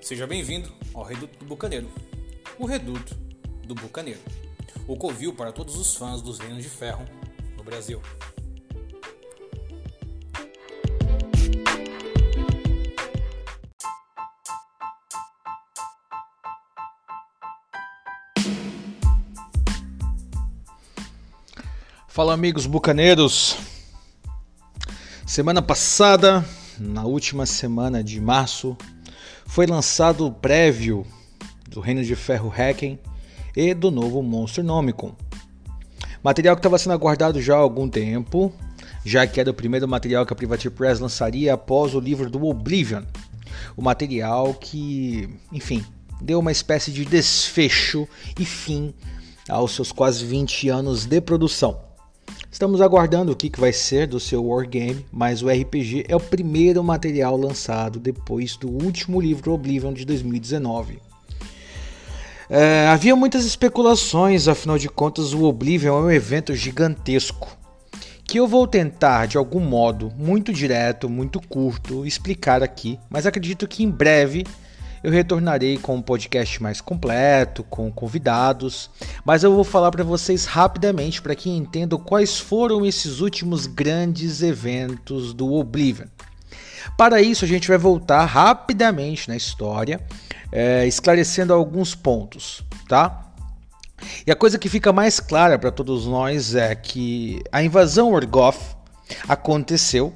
Seja bem-vindo ao Reduto do Bucaneiro, o Reduto do Bucaneiro, o covil para todos os fãs dos Reinos de Ferro no Brasil. Fala amigos bucaneiros. Semana passada, na última semana de março, foi lançado o prévio do Reino de Ferro Hacken e do novo Monstro Nomicon. Material que estava sendo aguardado já há algum tempo, já que era o primeiro material que a Privateer Press lançaria após o livro do Oblivion. O material que, enfim, deu uma espécie de desfecho e fim aos seus quase 20 anos de produção. Estamos aguardando o que, vai ser do seu Wargame, mas o RPG é o primeiro material lançado depois do último livro Oblivion de 2019. É, havia muitas especulações, afinal de contas, o Oblivion é um evento gigantesco que eu vou tentar de algum modo, muito direto, muito curto, explicar aqui, mas acredito que em breve eu retornarei com um podcast mais completo, com convidados, mas eu vou falar para vocês rapidamente para que entendam quais foram esses últimos grandes eventos do Oblivion. Para isso, a gente vai voltar rapidamente na história, é, esclarecendo alguns pontos, tá? E a coisa que fica mais clara para todos nós é que a invasão Orgoth aconteceu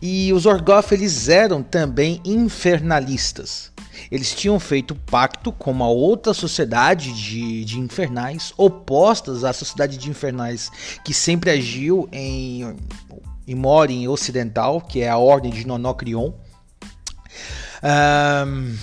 e os Orgoth eles eram também infernalistas. Eles tinham feito pacto com uma outra sociedade de, de infernais, opostas à sociedade de infernais que sempre agiu em, em Morin Ocidental, que é a Ordem de Nonocrion. Um,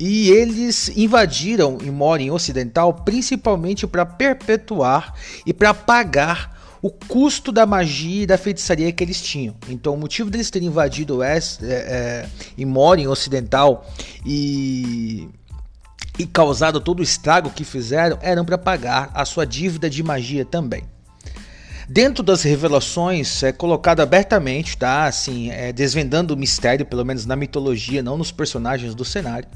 e eles invadiram Imorin Ocidental principalmente para perpetuar e para pagar o custo da magia e da feitiçaria que eles tinham. Então, o motivo deles terem invadido o West, é, é, Morin Ocidental e, e causado todo o estrago que fizeram eram para pagar a sua dívida de magia também. Dentro das revelações é colocado abertamente, tá? Assim, é, desvendando o mistério, pelo menos na mitologia, não nos personagens do cenário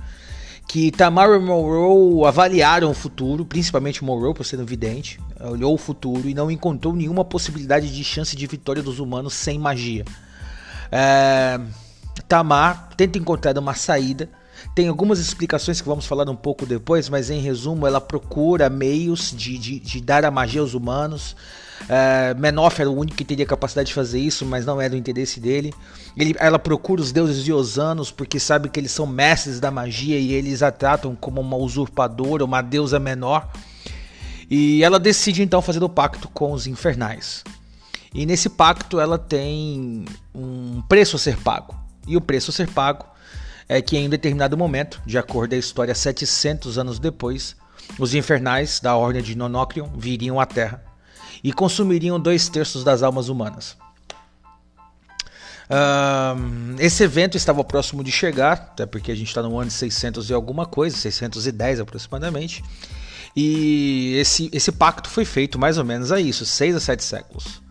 que Tamara e Monroe avaliaram o futuro, principalmente Monroe por ser um vidente, olhou o futuro e não encontrou nenhuma possibilidade de chance de vitória dos humanos sem magia. É, Tamar tenta encontrar uma saída. Tem algumas explicações que vamos falar um pouco depois, mas em resumo, ela procura meios de, de, de dar a magia aos humanos. É, Menoff era o único que teria capacidade de fazer isso, mas não era o interesse dele. Ele, ela procura os deuses diosanos porque sabe que eles são mestres da magia e eles a tratam como uma usurpadora, uma deusa menor. E ela decide então fazer o pacto com os infernais. E nesse pacto ela tem um preço a ser pago. E o preço a ser pago é que em um determinado momento, de acordo com a história 700 anos depois, os infernais da Ordem de Nonocrion viriam à Terra e consumiriam dois terços das almas humanas. Esse evento estava próximo de chegar, até porque a gente está no ano de 600 e alguma coisa, 610 aproximadamente. E esse, esse pacto foi feito mais ou menos a isso, 6 a 7 séculos.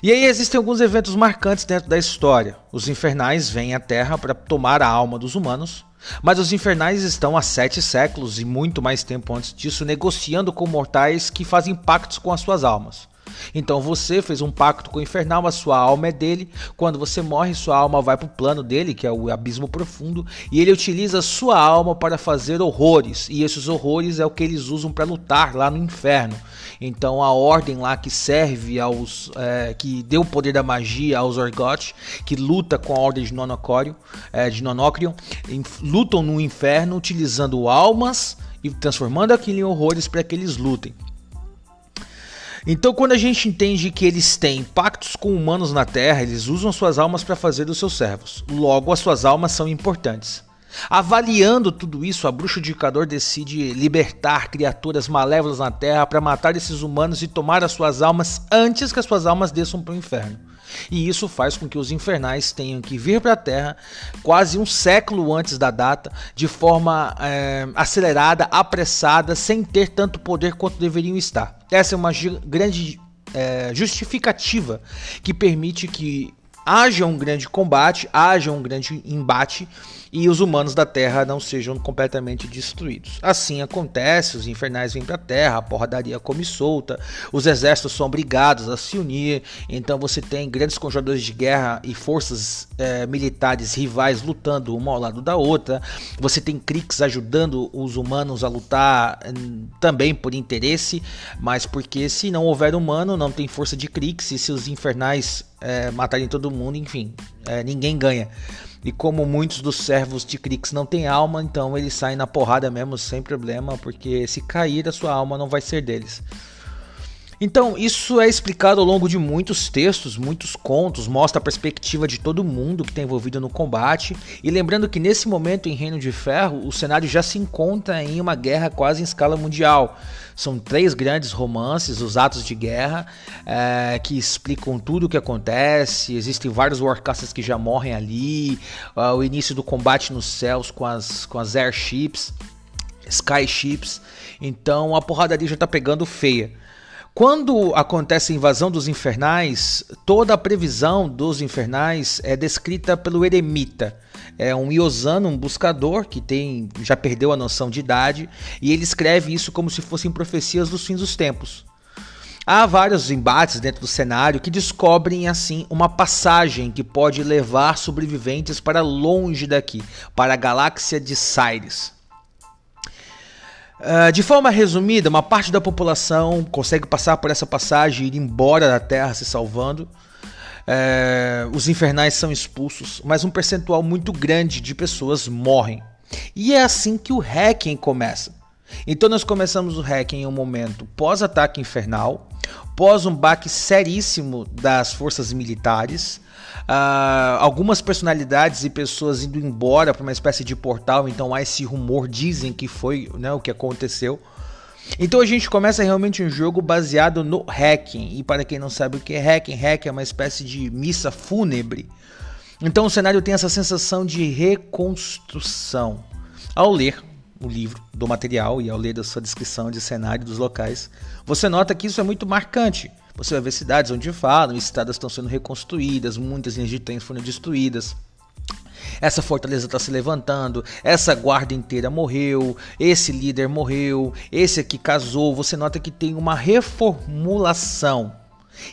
E aí existem alguns eventos marcantes dentro da história. Os infernais vêm à Terra para tomar a alma dos humanos, mas os infernais estão há sete séculos e muito mais tempo antes disso negociando com mortais que fazem pactos com as suas almas. Então você fez um pacto com o infernal, a sua alma é dele. Quando você morre, sua alma vai para o plano dele, que é o abismo profundo, e ele utiliza sua alma para fazer horrores. E esses horrores é o que eles usam para lutar lá no inferno. Então a ordem lá que serve aos. É, que deu o poder da magia aos Orgoth, que luta com a ordem de Nonocório, é, de Nonocrion, lutam no inferno utilizando almas e transformando aquilo em horrores para que eles lutem. Então, quando a gente entende que eles têm pactos com humanos na Terra, eles usam suas almas para fazer dos seus servos. Logo, as suas almas são importantes. Avaliando tudo isso, a bruxa indicador decide libertar criaturas malévolas na Terra para matar esses humanos e tomar as suas almas antes que as suas almas desçam para o inferno. E isso faz com que os infernais tenham que vir para a Terra quase um século antes da data, de forma é, acelerada, apressada, sem ter tanto poder quanto deveriam estar. Essa é uma grande é, justificativa que permite que haja um grande combate, haja um grande embate e os humanos da Terra não sejam completamente destruídos. Assim acontece, os infernais vêm para a Terra, a porradaria come solta, os exércitos são obrigados a se unir, então você tem grandes conjuradores de guerra e forças é, militares rivais lutando uma ao lado da outra, você tem Kriegs ajudando os humanos a lutar hum, também por interesse, mas porque se não houver humano, não tem força de Kriegs, e se os infernais é, matarem todo mundo, enfim, é, ninguém ganha. E como muitos dos servos de Krix não têm alma, então eles saem na porrada mesmo sem problema, porque se cair a sua alma não vai ser deles. Então, isso é explicado ao longo de muitos textos, muitos contos, mostra a perspectiva de todo mundo que está envolvido no combate. E lembrando que nesse momento em Reino de Ferro, o cenário já se encontra em uma guerra quase em escala mundial. São três grandes romances, os atos de guerra, é, que explicam tudo o que acontece. Existem vários warcasters que já morrem ali, uh, o início do combate nos céus com as, com as airships, skyships. Então a porradaria já está pegando feia. Quando acontece a invasão dos infernais, toda a previsão dos infernais é descrita pelo eremita. É um iosano, um buscador que tem já perdeu a noção de idade, e ele escreve isso como se fossem profecias dos fins dos tempos. Há vários embates dentro do cenário que descobrem assim uma passagem que pode levar sobreviventes para longe daqui, para a galáxia de Cyrus. Uh, de forma resumida, uma parte da população consegue passar por essa passagem e ir embora da Terra se salvando. Uh, os infernais são expulsos, mas um percentual muito grande de pessoas morrem. E é assim que o hacking começa. Então nós começamos o hacking em um momento pós-ataque infernal, pós um baque seríssimo das forças militares, Uh, algumas personalidades e pessoas indo embora para uma espécie de portal, então há esse rumor, dizem que foi né, o que aconteceu. Então a gente começa realmente um jogo baseado no hacking. E para quem não sabe o que é hacking, hacking é uma espécie de missa fúnebre. Então o cenário tem essa sensação de reconstrução. Ao ler o livro do material e ao ler a sua descrição de cenário dos locais, você nota que isso é muito marcante. Você vai ver cidades onde falam, estradas estão sendo reconstruídas, muitas linhas de trens foram destruídas. Essa fortaleza está se levantando, essa guarda inteira morreu, esse líder morreu, esse aqui casou. Você nota que tem uma reformulação.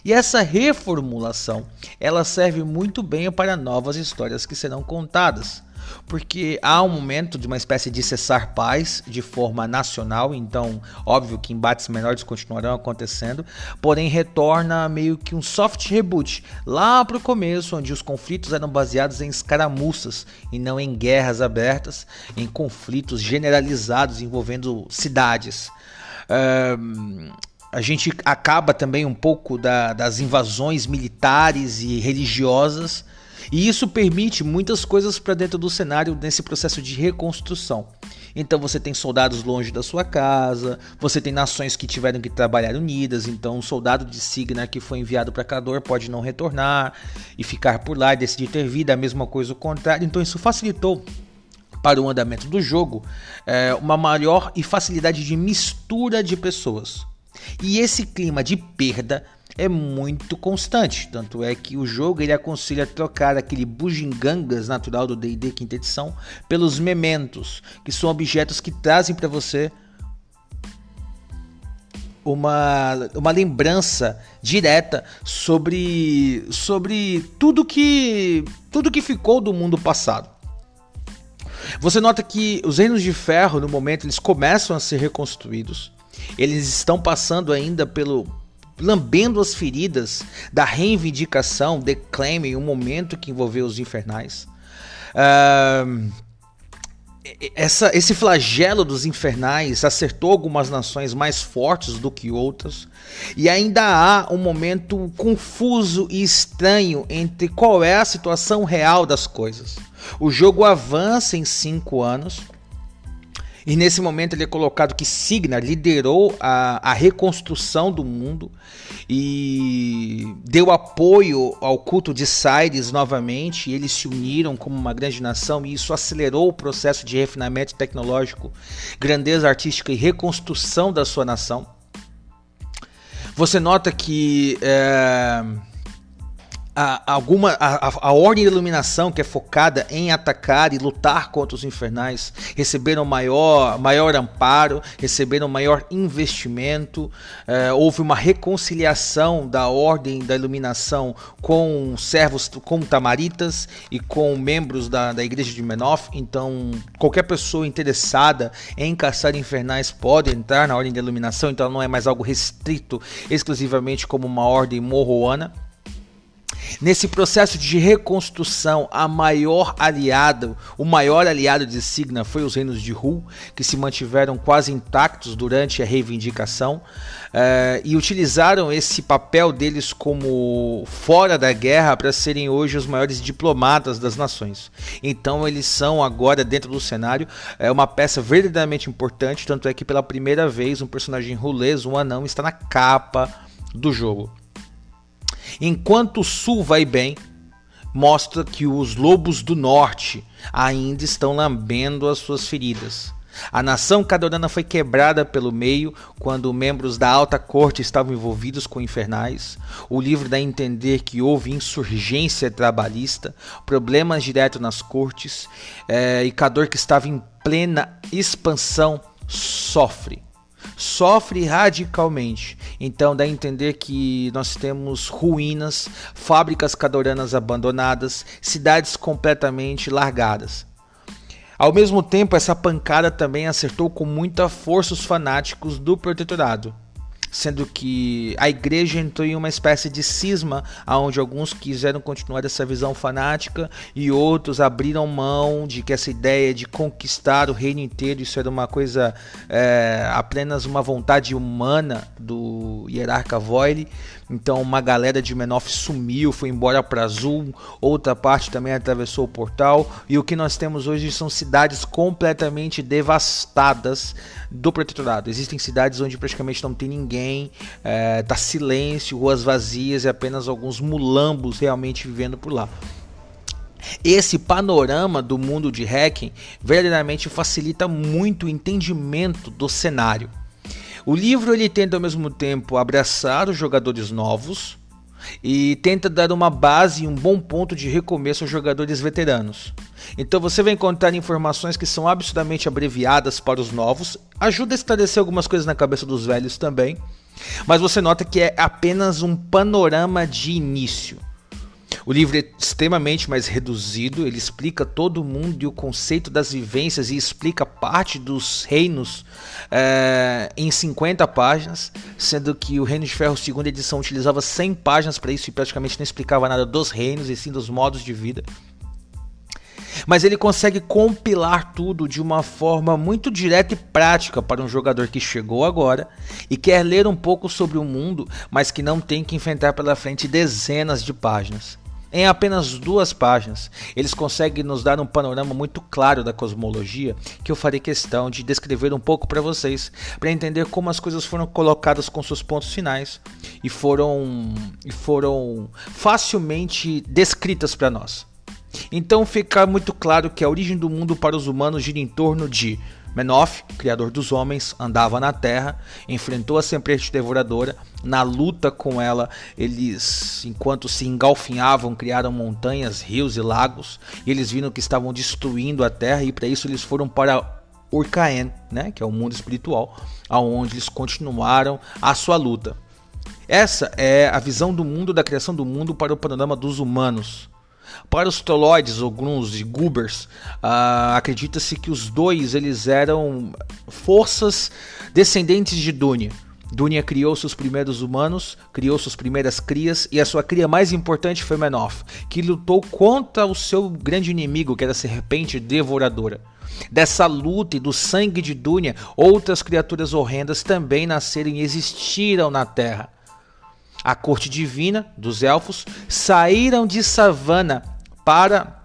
E essa reformulação, ela serve muito bem para novas histórias que serão contadas porque há um momento de uma espécie de cessar paz de forma nacional, então óbvio que embates menores continuarão acontecendo, porém retorna meio que um soft reboot lá para o começo, onde os conflitos eram baseados em escaramuças e não em guerras abertas, em conflitos generalizados envolvendo cidades. Um, a gente acaba também um pouco da, das invasões militares e religiosas e isso permite muitas coisas para dentro do cenário nesse processo de reconstrução. Então você tem soldados longe da sua casa, você tem nações que tiveram que trabalhar unidas, então um soldado de Signa que foi enviado para Cador pode não retornar e ficar por lá e decidir ter vida, a mesma coisa o contrário. Então isso facilitou para o andamento do jogo é, uma maior e facilidade de mistura de pessoas. E esse clima de perda é muito constante, tanto é que o jogo ele aconselha trocar aquele bugigangas natural do D&D quinta edição pelos mementos, que são objetos que trazem para você uma, uma lembrança direta sobre, sobre tudo que tudo que ficou do mundo passado. Você nota que os reinos de ferro no momento eles começam a ser reconstruídos. Eles estão passando ainda pelo lambendo as feridas da reivindicação, declame um momento que envolveu os infernais. Uh, essa, esse flagelo dos infernais acertou algumas nações mais fortes do que outras, e ainda há um momento confuso e estranho entre qual é a situação real das coisas. O jogo avança em cinco anos, e nesse momento ele é colocado que Signar liderou a, a reconstrução do mundo e deu apoio ao culto de Cyrus novamente. eles se uniram como uma grande nação e isso acelerou o processo de refinamento tecnológico, grandeza artística e reconstrução da sua nação. Você nota que é, a, alguma a, a, ordem de iluminação que é focada em atacar e lutar contra os infernais receberam maior, maior amparo, receberam maior investimento, é, houve uma reconciliação da ordem da iluminação com servos, com tamaritas e com membros da, da igreja de Menof. Então, qualquer pessoa interessada em caçar infernais pode entrar na ordem da iluminação, então não é mais algo restrito exclusivamente como uma ordem morroana. Nesse processo de reconstrução, a maior aliada, o maior aliado de Signa foi os reinos de Hu, que se mantiveram quase intactos durante a reivindicação uh, e utilizaram esse papel deles como fora da guerra para serem hoje os maiores diplomatas das nações. Então eles são agora dentro do cenário é uma peça verdadeiramente importante, tanto é que pela primeira vez um personagem rulês, um anão, está na capa do jogo. Enquanto o sul vai bem, mostra que os lobos do norte ainda estão lambendo as suas feridas. A nação cadorana foi quebrada pelo meio quando membros da alta corte estavam envolvidos com infernais. O livro dá a entender que houve insurgência trabalhista, problemas direto nas cortes, é, e Cador, que estava em plena expansão, sofre sofre radicalmente. Então dá a entender que nós temos ruínas, fábricas cadoranas abandonadas, cidades completamente largadas. Ao mesmo tempo, essa pancada também acertou com muita força os fanáticos do protetorado sendo que a igreja entrou em uma espécie de cisma, onde alguns quiseram continuar essa visão fanática e outros abriram mão de que essa ideia de conquistar o reino inteiro, isso era uma coisa é, apenas uma vontade humana do hierarca Voile. Então uma galera de Menof sumiu, foi embora para Azul, outra parte também atravessou o portal e o que nós temos hoje são cidades completamente devastadas do protetorado. Existem cidades onde praticamente não tem ninguém, é, tá silêncio, ruas vazias e apenas alguns mulambos realmente vivendo por lá. Esse panorama do mundo de hacking verdadeiramente facilita muito o entendimento do cenário. O livro ele tenta ao mesmo tempo abraçar os jogadores novos e tenta dar uma base e um bom ponto de recomeço aos jogadores veteranos. Então você vai encontrar informações que são absurdamente abreviadas para os novos, ajuda a esclarecer algumas coisas na cabeça dos velhos também, mas você nota que é apenas um panorama de início. O livro é extremamente mais reduzido, ele explica todo mundo e o conceito das vivências e explica parte dos reinos é, em 50 páginas, sendo que o Reino de Ferro segunda edição utilizava 100 páginas para isso e praticamente não explicava nada dos reinos e sim dos modos de vida. Mas ele consegue compilar tudo de uma forma muito direta e prática para um jogador que chegou agora e quer ler um pouco sobre o mundo, mas que não tem que enfrentar pela frente dezenas de páginas. Em apenas duas páginas, eles conseguem nos dar um panorama muito claro da cosmologia que eu farei questão de descrever um pouco para vocês, para entender como as coisas foram colocadas com seus pontos finais e foram, e foram facilmente descritas para nós. Então fica muito claro que a origem do mundo para os humanos gira em torno de Menof, criador dos homens, andava na terra, enfrentou a serpente devoradora. Na luta com ela, eles, enquanto se engalfinhavam, criaram montanhas, rios e lagos. E eles viram que estavam destruindo a terra e para isso eles foram para Urcaen, né, que é o mundo espiritual, aonde eles continuaram a sua luta. Essa é a visão do mundo da criação do mundo para o panorama dos humanos. Para os toloides, ou gruns e gubers, uh, acredita-se que os dois eles eram forças descendentes de Dunya. Dunya criou seus primeiros humanos, criou suas primeiras crias e a sua cria mais importante foi Menoth, que lutou contra o seu grande inimigo, que era a serpente devoradora. Dessa luta e do sangue de Dunya, outras criaturas horrendas também nasceram e existiram na Terra a corte divina dos elfos, saíram de Savana para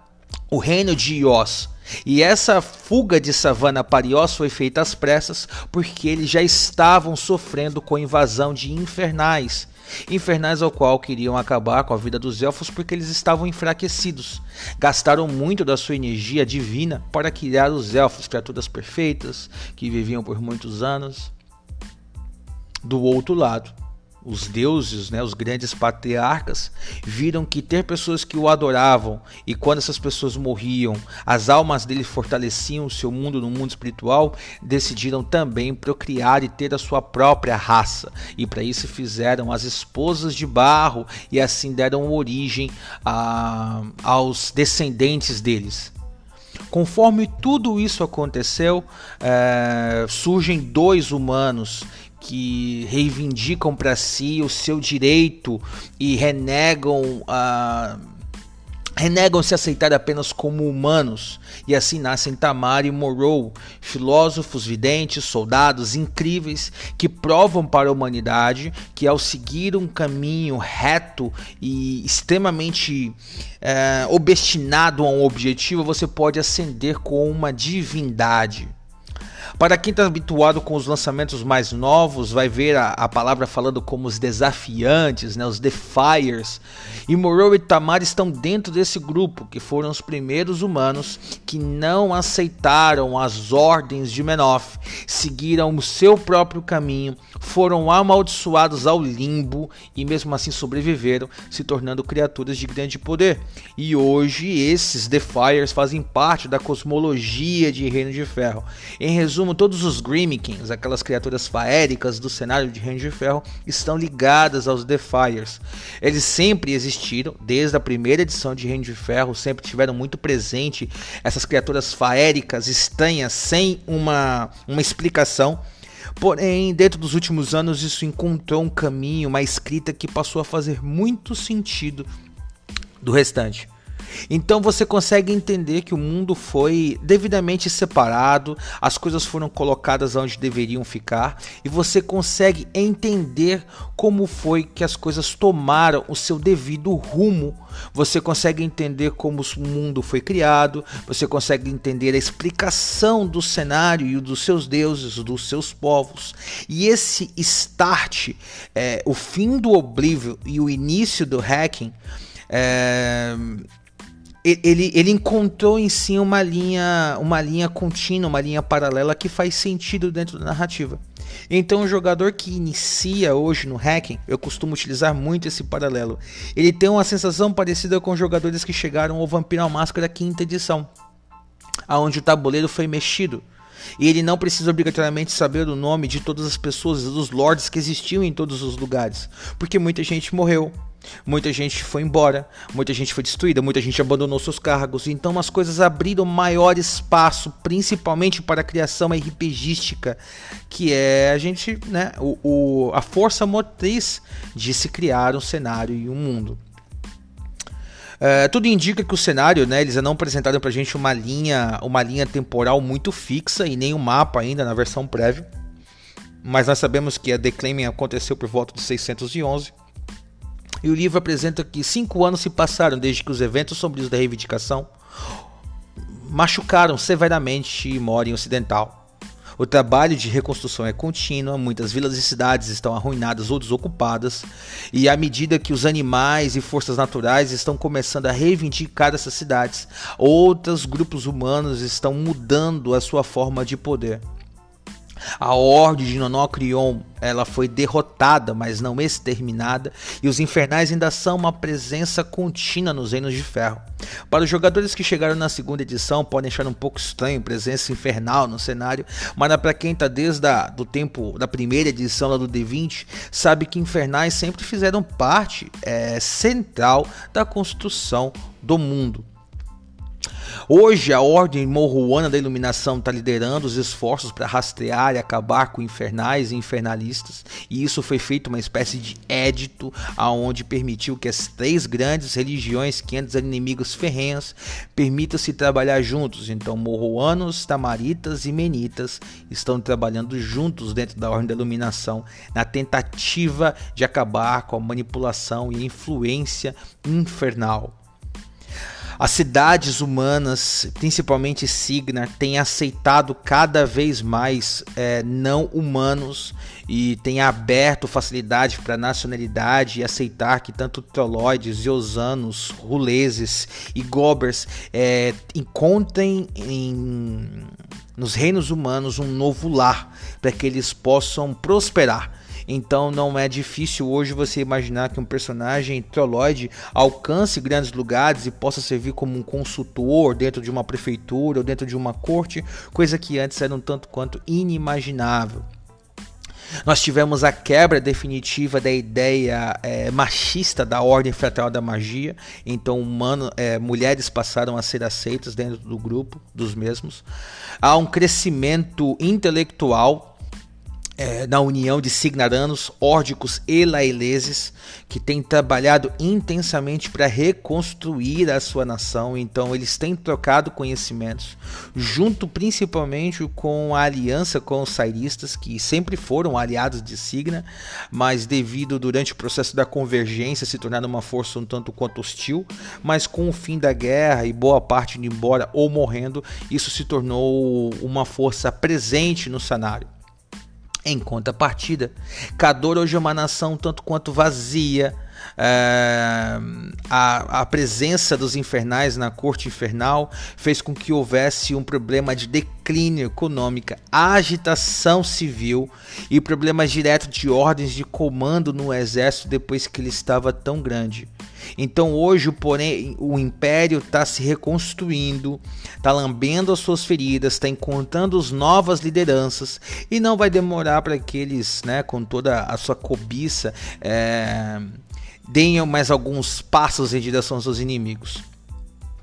o reino de Ios. E essa fuga de Savana para Ios foi feita às pressas porque eles já estavam sofrendo com invasão de infernais. Infernais ao qual queriam acabar com a vida dos elfos porque eles estavam enfraquecidos. Gastaram muito da sua energia divina para criar os elfos, criaturas perfeitas que viviam por muitos anos. Do outro lado, os deuses, né, os grandes patriarcas, viram que ter pessoas que o adoravam e quando essas pessoas morriam, as almas deles fortaleciam o seu mundo no mundo espiritual, decidiram também procriar e ter a sua própria raça. E para isso fizeram as esposas de barro e assim deram origem a, aos descendentes deles. Conforme tudo isso aconteceu, é, surgem dois humanos que reivindicam para si o seu direito e renegam a renegam se aceitar apenas como humanos, e assim nascem Tamar e Morrow, filósofos videntes, soldados incríveis que provam para a humanidade que ao seguir um caminho reto e extremamente é, obstinado a um objetivo, você pode ascender com uma divindade. Para quem está habituado com os lançamentos mais novos, vai ver a, a, palavra falando como os desafiantes, né, os defiers. E Morrow e Tamar estão dentro desse grupo, que foram os primeiros humanos que não aceitaram as ordens de Menoth, seguiram o seu próprio caminho, foram amaldiçoados ao limbo e mesmo assim sobreviveram, se tornando criaturas de grande poder. E hoje esses defiers fazem parte da cosmologia de Reino de Ferro. Em resumo, como todos os Grimmikins, aquelas criaturas faéricas do cenário de Reino de Ferro, estão ligadas aos Defiers. Eles sempre existiram, desde a primeira edição de Reino de Ferro, sempre tiveram muito presente essas criaturas faéricas, estranhas, sem uma, uma explicação. Porém, dentro dos últimos anos, isso encontrou um caminho, uma escrita que passou a fazer muito sentido do restante. Então você consegue entender que o mundo foi devidamente separado, as coisas foram colocadas onde deveriam ficar e você consegue entender como foi que as coisas tomaram o seu devido rumo. Você consegue entender como o mundo foi criado, você consegue entender a explicação do cenário e dos seus deuses, dos seus povos. E esse start, é, o fim do Oblivion e o início do hacking, é, ele, ele encontrou em si uma linha, uma linha contínua, uma linha paralela que faz sentido dentro da narrativa. Então, o jogador que inicia hoje no hacking, eu costumo utilizar muito esse paralelo. Ele tem uma sensação parecida com jogadores que chegaram ao Vampiro à Máscara quinta edição, aonde o tabuleiro foi mexido. E ele não precisa obrigatoriamente saber o nome de todas as pessoas, dos lords que existiam em todos os lugares, porque muita gente morreu, Muita gente foi embora, muita gente foi destruída, muita gente abandonou seus cargos. Então as coisas abriram maior espaço, principalmente para a criação RPGística, que é a gente, né, o, o, a força motriz de se criar um cenário e um mundo. É, tudo indica que o cenário, né, eles não apresentaram pra gente uma linha, uma linha temporal muito fixa e nem um mapa ainda na versão prévia. Mas nós sabemos que a Declaiming aconteceu por volta de 611 e o livro apresenta que cinco anos se passaram desde que os eventos sombrios da reivindicação machucaram severamente Morin Ocidental. O trabalho de reconstrução é contínuo, muitas vilas e cidades estão arruinadas ou desocupadas, e à medida que os animais e forças naturais estão começando a reivindicar essas cidades, outros grupos humanos estão mudando a sua forma de poder. A Horde de Nonocrion ela foi derrotada, mas não exterminada, e os Infernais ainda são uma presença contínua nos Reinos de Ferro. Para os jogadores que chegaram na segunda edição, podem achar um pouco estranho a presença infernal no cenário, mas para quem está desde o tempo da primeira edição lá do D20, sabe que Infernais sempre fizeram parte é, central da construção do mundo. Hoje, a Ordem Morruana da Iluminação está liderando os esforços para rastrear e acabar com infernais e infernalistas, e isso foi feito uma espécie de édito aonde permitiu que as três grandes religiões que antes eram inimigos ferrenhos permitam-se trabalhar juntos. Então, Morruanos, Tamaritas e Menitas estão trabalhando juntos dentro da Ordem da Iluminação na tentativa de acabar com a manipulação e a influência infernal. As cidades humanas, principalmente Signar, têm aceitado cada vez mais é, não humanos e têm aberto facilidade para nacionalidade e aceitar que tanto troloides, osanos, ruleses e gobers é, encontrem em, nos reinos humanos um novo lar para que eles possam prosperar. Então não é difícil hoje você imaginar que um personagem trolloide alcance grandes lugares e possa servir como um consultor dentro de uma prefeitura ou dentro de uma corte, coisa que antes era um tanto quanto inimaginável. Nós tivemos a quebra definitiva da ideia é, machista da ordem fraternal da magia, então humano, é, mulheres passaram a ser aceitas dentro do grupo dos mesmos. Há um crescimento intelectual é, na união de signaranos, órdicos e laileses, que têm trabalhado intensamente para reconstruir a sua nação. Então, eles têm trocado conhecimentos, junto principalmente com a aliança com os sairistas, que sempre foram aliados de Signa, mas devido durante o processo da convergência se tornaram uma força um tanto quanto hostil, mas com o fim da guerra e boa parte indo embora ou morrendo, isso se tornou uma força presente no cenário. Em contrapartida, Cador hoje é uma nação tanto quanto vazia. É, a, a, presença dos infernais na corte infernal fez com que houvesse um problema de declínio econômica, agitação civil e problemas diretos de ordens de comando no exército depois que ele estava tão grande. Então hoje, porém, o império está se reconstruindo, está lambendo as suas feridas, está encontrando as novas lideranças e não vai demorar para que eles, né, com toda a sua cobiça, é, deem mais alguns passos em direção aos seus inimigos.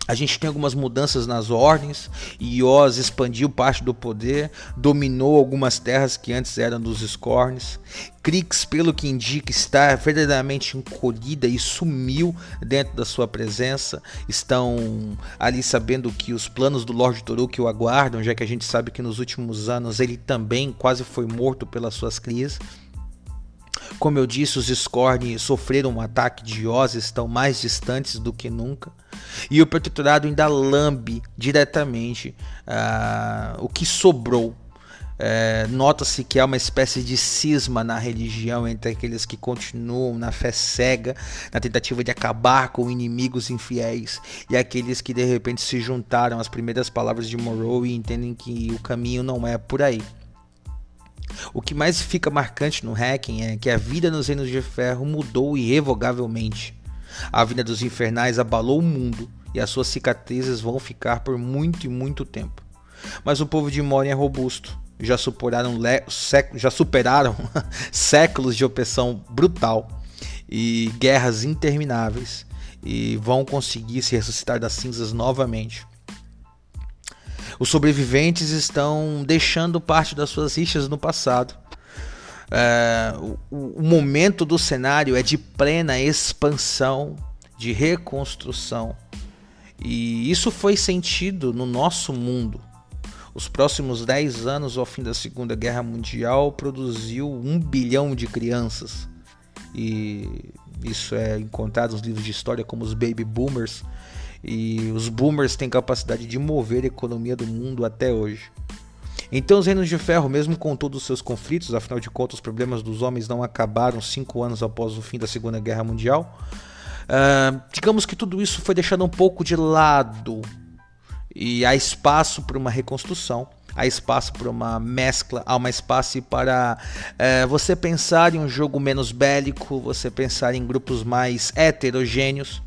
A gente tem algumas mudanças nas ordens. Ios expandiu parte do poder, dominou algumas terras que antes eram dos Scorns. Crix, pelo que indica, está verdadeiramente encolhida e sumiu dentro da sua presença. Estão ali sabendo que os planos do Lord Toruk o aguardam, já que a gente sabe que nos últimos anos ele também quase foi morto pelas suas crias. Como eu disse, os Scorn sofreram um ataque de Oz, estão mais distantes do que nunca. E o protetorado ainda lambe diretamente uh, o que sobrou. É, Nota-se que há uma espécie de cisma na religião entre aqueles que continuam na fé cega, na tentativa de acabar com inimigos infiéis, e aqueles que de repente se juntaram às primeiras palavras de Morrow e entendem que o caminho não é por aí. O que mais fica marcante no Hacking é que a vida nos Reinos de Ferro mudou irrevogavelmente. A vida dos infernais abalou o mundo e as suas cicatrizes vão ficar por muito e muito tempo. Mas o povo de Moria é robusto, já superaram, já superaram séculos de opressão brutal e guerras intermináveis e vão conseguir se ressuscitar das cinzas novamente. Os sobreviventes estão deixando parte das suas rixas no passado. É, o, o momento do cenário é de plena expansão, de reconstrução. E isso foi sentido no nosso mundo. Os próximos 10 anos ao fim da Segunda Guerra Mundial produziu um bilhão de crianças. E isso é encontrado nos livros de história como os Baby Boomers. E os boomers têm capacidade de mover a economia do mundo até hoje. Então, os Reinos de Ferro, mesmo com todos os seus conflitos, afinal de contas, os problemas dos homens não acabaram cinco anos após o fim da Segunda Guerra Mundial. Uh, digamos que tudo isso foi deixado um pouco de lado e há espaço para uma reconstrução, há espaço para uma mescla, há uma espaço para uh, você pensar em um jogo menos bélico, você pensar em grupos mais heterogêneos.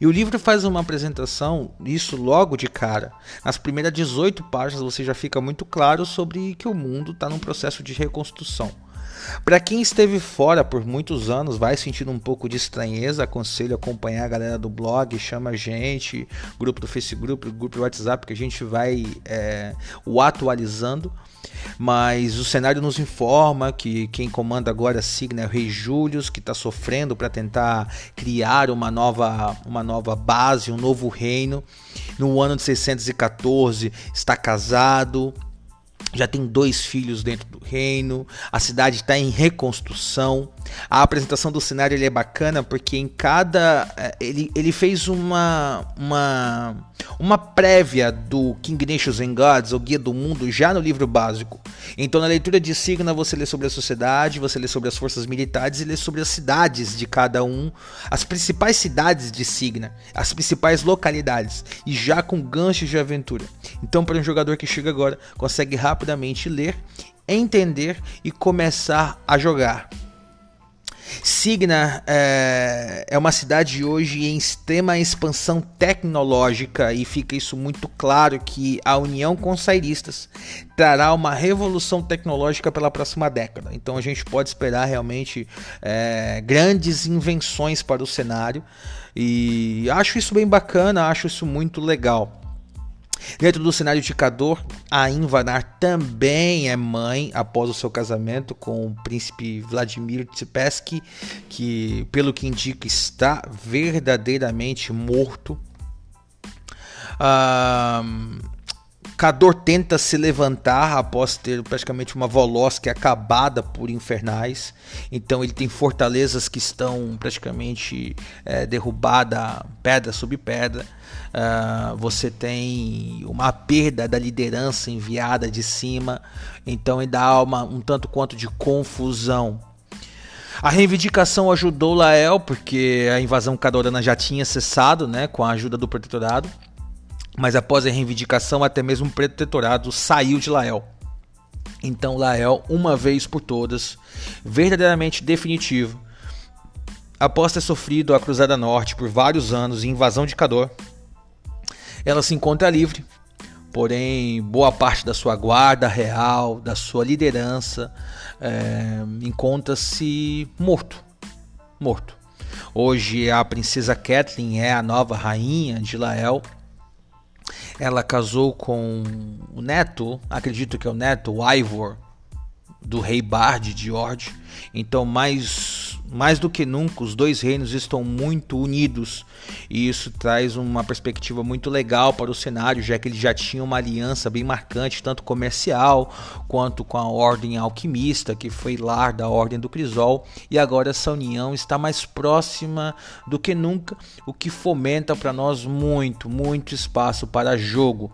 E o livro faz uma apresentação, isso logo de cara. Nas primeiras 18 páginas você já fica muito claro sobre que o mundo está num processo de reconstrução. Para quem esteve fora por muitos anos, vai sentindo um pouco de estranheza, aconselho acompanhar a galera do blog, chama a gente, grupo do Facebook, grupo do WhatsApp, que a gente vai é, o atualizando. Mas o cenário nos informa que quem comanda agora a Signa é o Rei Július, que está sofrendo para tentar criar uma nova, uma nova base, um novo reino. No ano de 614 está casado, já tem dois filhos dentro do reino, a cidade está em reconstrução. A apresentação do cenário é bacana porque em cada. Eh, ele, ele fez uma, uma, uma prévia do King Nations and Gods, o Guia do Mundo, já no livro básico. Então, na leitura de Signa, você lê sobre a sociedade, você lê sobre as forças militares e lê sobre as cidades de cada um, as principais cidades de Signa, as principais localidades, e já com ganchos de aventura. Então, para um jogador que chega agora, consegue rapidamente ler entender e começar a jogar. Signa é, é, uma cidade hoje em extrema expansão tecnológica e fica isso muito claro que a união com os sairistas trará uma revolução tecnológica pela próxima década. Então a gente pode esperar realmente é, grandes invenções para o cenário e acho isso bem bacana, acho isso muito legal. Dentro do cenário de Cador, a Invanar também é mãe após o seu casamento com o príncipe Vladimir Tsipesky, que, pelo que indica, está verdadeiramente morto. Um, Cador tenta se levantar após ter praticamente uma Volosky acabada por infernais. Então ele tem fortalezas que estão praticamente é, derrubada pedra sobre pedra. Uh, você tem uma perda da liderança enviada de cima. Então ainda há uma, um tanto quanto de confusão. A reivindicação ajudou Lael, porque a invasão cadorana já tinha cessado né, com a ajuda do protetorado mas após a reivindicação, até mesmo o protetorado saiu de Lael. Então Lael, uma vez por todas, verdadeiramente definitivo, após ter sofrido a Cruzada Norte por vários anos e invasão de Cador, ela se encontra livre, porém boa parte da sua guarda real, da sua liderança, é, encontra-se morto, morto. Hoje a princesa Kathleen é a nova rainha de Lael ela casou com o neto, acredito que é o neto, o Ivor, do rei Bard de Ord. Então, mais mais do que nunca, os dois reinos estão muito unidos e isso traz uma perspectiva muito legal para o cenário, já que eles já tinham uma aliança bem marcante, tanto comercial quanto com a Ordem Alquimista, que foi lar da Ordem do Crisol, e agora essa união está mais próxima do que nunca, o que fomenta para nós muito, muito espaço para jogo.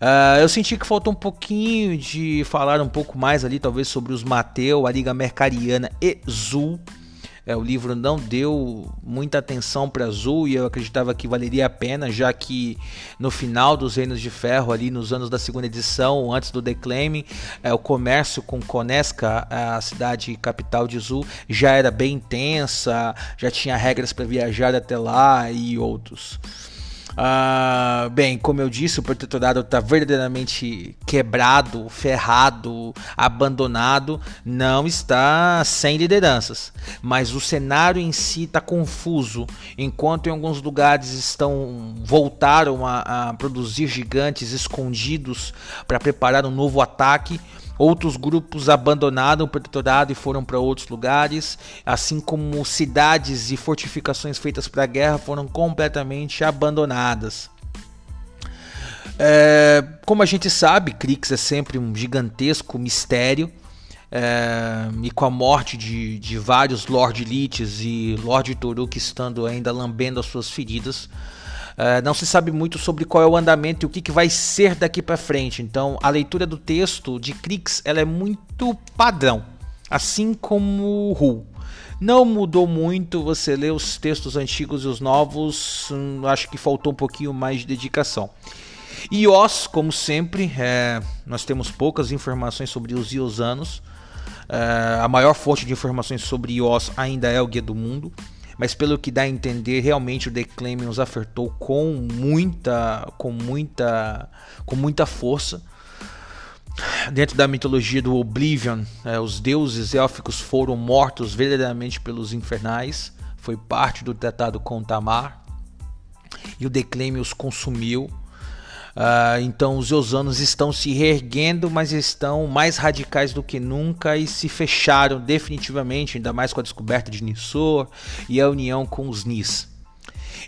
Uh, eu senti que faltou um pouquinho de falar um pouco mais ali, talvez sobre os Mateu, a Liga Mercariana e Zul. É, o livro não deu muita atenção para Azul e eu acreditava que valeria a pena, já que no final dos Reinos de Ferro, ali nos anos da segunda edição, antes do Declaiming, é, o comércio com Conesca, a cidade capital de Azul, já era bem intensa, já tinha regras para viajar até lá e outros. Uh, bem, como eu disse, o protetorado está verdadeiramente quebrado, ferrado, abandonado, não está sem lideranças, mas o cenário em si está confuso, enquanto em alguns lugares estão voltaram a, a produzir gigantes escondidos para preparar um novo ataque. Outros grupos abandonaram o protetorado e foram para outros lugares, assim como cidades e fortificações feitas para a guerra foram completamente abandonadas. É, como a gente sabe, Krix é sempre um gigantesco mistério. É, e com a morte de, de vários Lord Liches e Lord Toruk estando ainda lambendo as suas feridas, Uh, não se sabe muito sobre qual é o andamento e o que, que vai ser daqui para frente. Então, a leitura do texto de Krix ela é muito padrão, assim como Ru. Não mudou muito, você lê os textos antigos e os novos, hum, acho que faltou um pouquinho mais de dedicação. Ios, como sempre, é, nós temos poucas informações sobre os iosanos. É, a maior fonte de informações sobre Ios ainda é o Guia do Mundo mas pelo que dá a entender, realmente o Declaiming os acertou com muita, com muita, com muita força. Dentro da mitologia do Oblivion, é, os deuses élficos foram mortos verdadeiramente pelos infernais. Foi parte do tratado com Tamar. E o Declaiming os consumiu. Uh, então os Osanos estão se reerguendo, mas estão mais radicais do que nunca e se fecharam definitivamente, ainda mais com a descoberta de Nissor e a união com os Nis.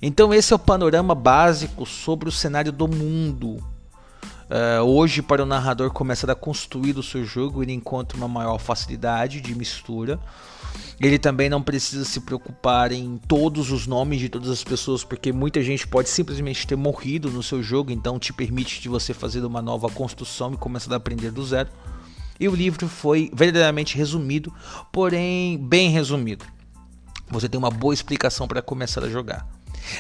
Então esse é o panorama básico sobre o cenário do mundo. Uh, hoje, para o narrador começar a construir o seu jogo, ele encontra uma maior facilidade de mistura ele também não precisa se preocupar em todos os nomes de todas as pessoas, porque muita gente pode simplesmente ter morrido no seu jogo, então te permite de você fazer uma nova construção e começar a aprender do zero. E o livro foi verdadeiramente resumido, porém bem resumido. Você tem uma boa explicação para começar a jogar.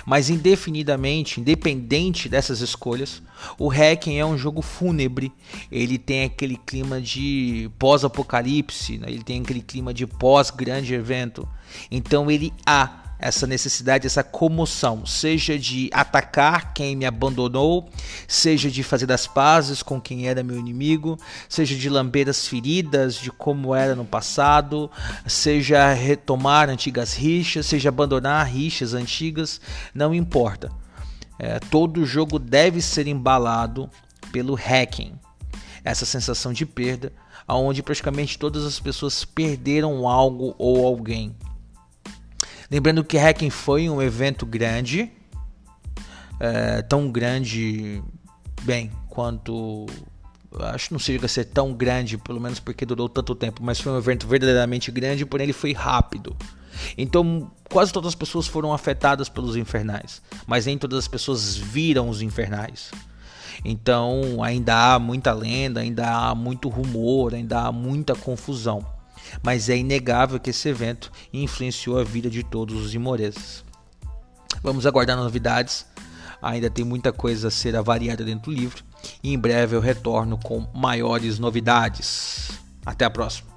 Mas indefinidamente, independente dessas escolhas, o Hacking é um jogo fúnebre. Ele tem aquele clima de pós-apocalipse, né? ele tem aquele clima de pós-grande evento. Então ele há essa necessidade, essa comoção, seja de atacar quem me abandonou, seja de fazer das pazes com quem era meu inimigo, seja de lamber as feridas de como era no passado, seja retomar antigas rixas, seja abandonar rixas antigas, não importa. É, todo jogo deve ser embalado pelo hacking, essa sensação de perda, onde praticamente todas as pessoas perderam algo ou alguém. Lembrando que Hacking foi um evento grande, é, tão grande, bem, quanto. Acho que não chega a ser tão grande, pelo menos porque durou tanto tempo, mas foi um evento verdadeiramente grande, porém ele foi rápido. Então, quase todas as pessoas foram afetadas pelos infernais, mas nem todas as pessoas viram os infernais. Então, ainda há muita lenda, ainda há muito rumor, ainda há muita confusão mas é inegável que esse evento influenciou a vida de todos os imoreses. Vamos aguardar novidades, ainda tem muita coisa a ser avaliada dentro do livro e em breve eu retorno com maiores novidades. Até a próxima!